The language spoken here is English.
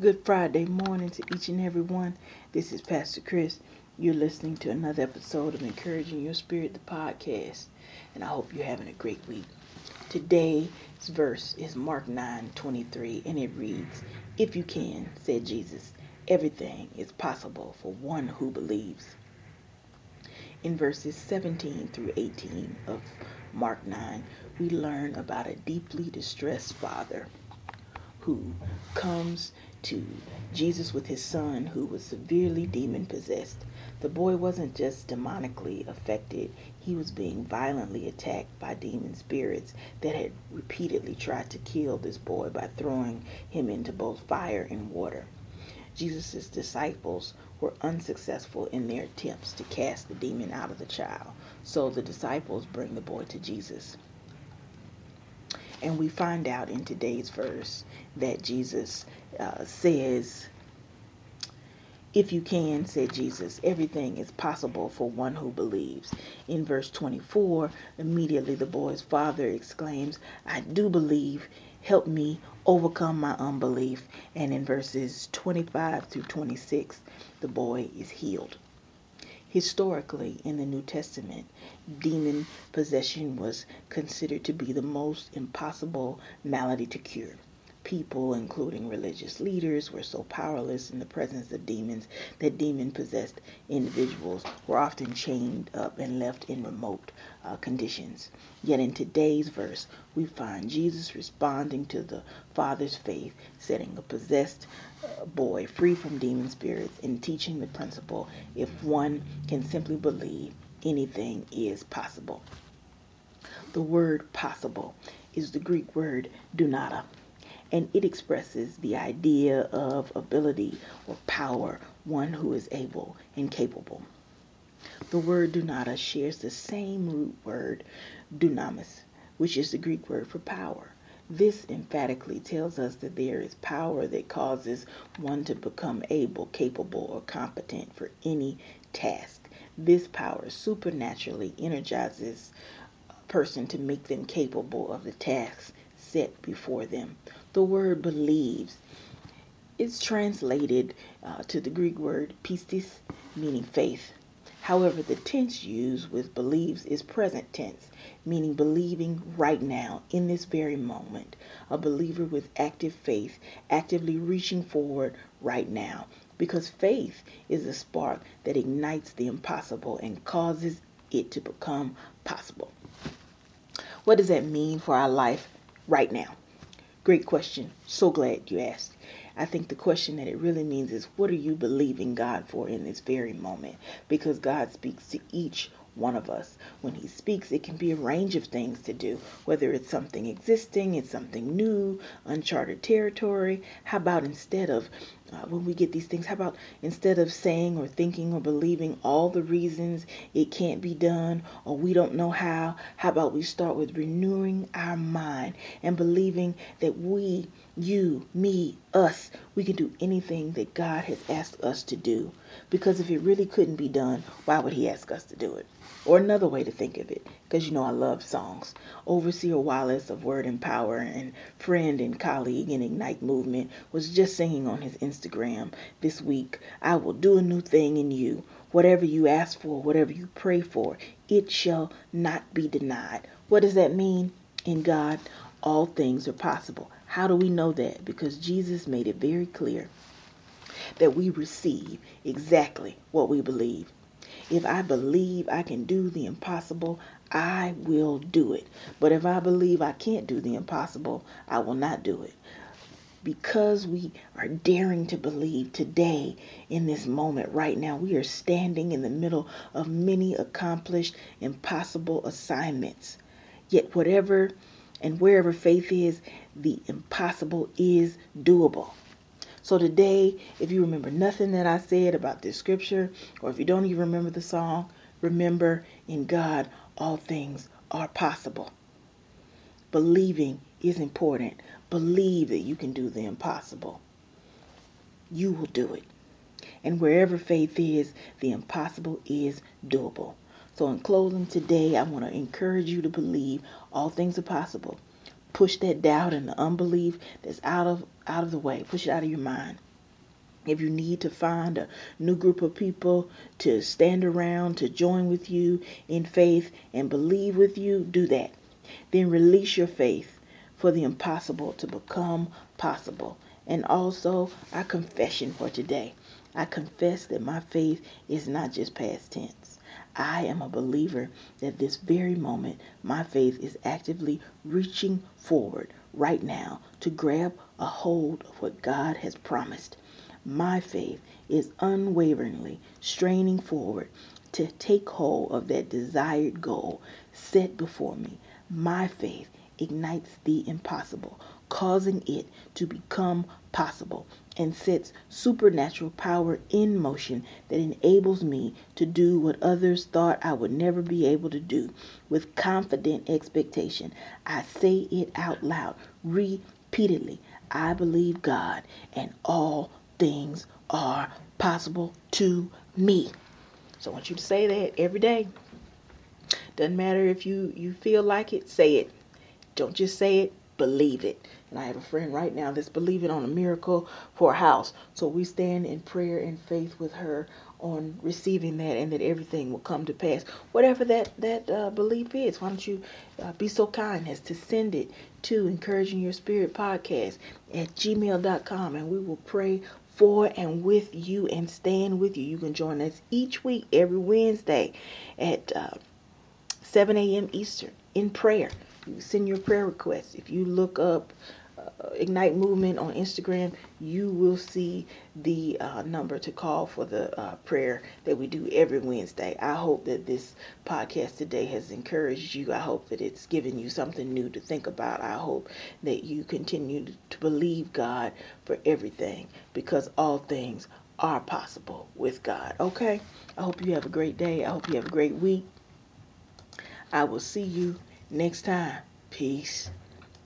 Good Friday morning to each and every one. This is Pastor Chris. You're listening to another episode of Encouraging Your Spirit, the podcast, and I hope you're having a great week. Today's verse is Mark 9 23, and it reads, If you can, said Jesus, everything is possible for one who believes. In verses 17 through 18 of Mark 9, we learn about a deeply distressed father who comes to Jesus with his son who was severely demon possessed. The boy wasn't just demonically affected, he was being violently attacked by demon spirits that had repeatedly tried to kill this boy by throwing him into both fire and water. Jesus' disciples were unsuccessful in their attempts to cast the demon out of the child, so the disciples bring the boy to Jesus. And we find out in today's verse that Jesus uh, says, if you can, said Jesus, everything is possible for one who believes. In verse 24, immediately the boy's father exclaims, I do believe. Help me overcome my unbelief. And in verses 25 through 26, the boy is healed. Historically, in the New Testament, demon possession was considered to be the most impossible malady to cure. People, including religious leaders, were so powerless in the presence of demons that demon possessed individuals were often chained up and left in remote uh, conditions. Yet in today's verse, we find Jesus responding to the Father's faith, setting a possessed uh, boy free from demon spirits and teaching the principle if one can simply believe, anything is possible. The word possible is the Greek word dunata and it expresses the idea of ability or power, one who is able and capable. The word dunata shares the same root word dunamis, which is the Greek word for power. This emphatically tells us that there is power that causes one to become able, capable, or competent for any task. This power supernaturally energizes a person to make them capable of the tasks set before them the word believes. It's translated uh, to the Greek word pistis, meaning faith. However, the tense used with believes is present tense, meaning believing right now, in this very moment. A believer with active faith, actively reaching forward right now. Because faith is a spark that ignites the impossible and causes it to become possible. What does that mean for our life right now? Great question. So glad you asked. I think the question that it really means is what are you believing God for in this very moment? Because God speaks to each one of us. When He speaks, it can be a range of things to do, whether it's something existing, it's something new, uncharted territory. How about instead of uh, when we get these things, how about instead of saying or thinking or believing all the reasons it can't be done or we don't know how, how about we start with renewing our mind and believing that we, you, me, us, we can do anything that God has asked us to do. Because if it really couldn't be done, why would He ask us to do it? Or another way to think of it, because you know I love songs. Overseer Wallace of Word and Power and friend and colleague in Ignite Movement was just singing on his Instagram this week, I will do a new thing in you. Whatever you ask for, whatever you pray for, it shall not be denied. What does that mean? In God, all things are possible. How do we know that? Because Jesus made it very clear that we receive exactly what we believe. If I believe I can do the impossible, I will do it. But if I believe I can't do the impossible, I will not do it. Because we are daring to believe today, in this moment, right now, we are standing in the middle of many accomplished, impossible assignments. Yet, whatever and wherever faith is, the impossible is doable. So today, if you remember nothing that I said about this scripture, or if you don't even remember the song, remember in God all things are possible. Believing is important. Believe that you can do the impossible. You will do it. And wherever faith is, the impossible is doable. So, in closing today, I want to encourage you to believe all things are possible push that doubt and the unbelief that's out of out of the way push it out of your mind If you need to find a new group of people to stand around, to join with you in faith and believe with you, do that. Then release your faith for the impossible to become possible. And also, our confession for today. I confess that my faith is not just past tense. I am a believer that this very moment my faith is actively reaching forward right now to grab a hold of what God has promised. My faith is unwaveringly straining forward to take hold of that desired goal set before me. My faith ignites the impossible, causing it to become possible, and sets supernatural power in motion that enables me to do what others thought I would never be able to do. With confident expectation, I say it out loud repeatedly. I believe God, and all things are possible to me. So I want you to say that every day. Doesn't matter if you, you feel like it, say it. Don't just say it, believe it. And I have a friend right now that's believing on a miracle for a house. So we stand in prayer and faith with her on receiving that and that everything will come to pass. Whatever that, that uh, belief is, why don't you uh, be so kind as to send it to Encouraging Your Spirit podcast at gmail.com and we will pray for and with you and stand with you. You can join us each week, every Wednesday at uh, 7 a.m. Eastern in prayer. Send your prayer requests. If you look up uh, Ignite Movement on Instagram, you will see the uh, number to call for the uh, prayer that we do every Wednesday. I hope that this podcast today has encouraged you. I hope that it's given you something new to think about. I hope that you continue to believe God for everything because all things are possible with God. Okay? I hope you have a great day. I hope you have a great week. I will see you next time. Peace.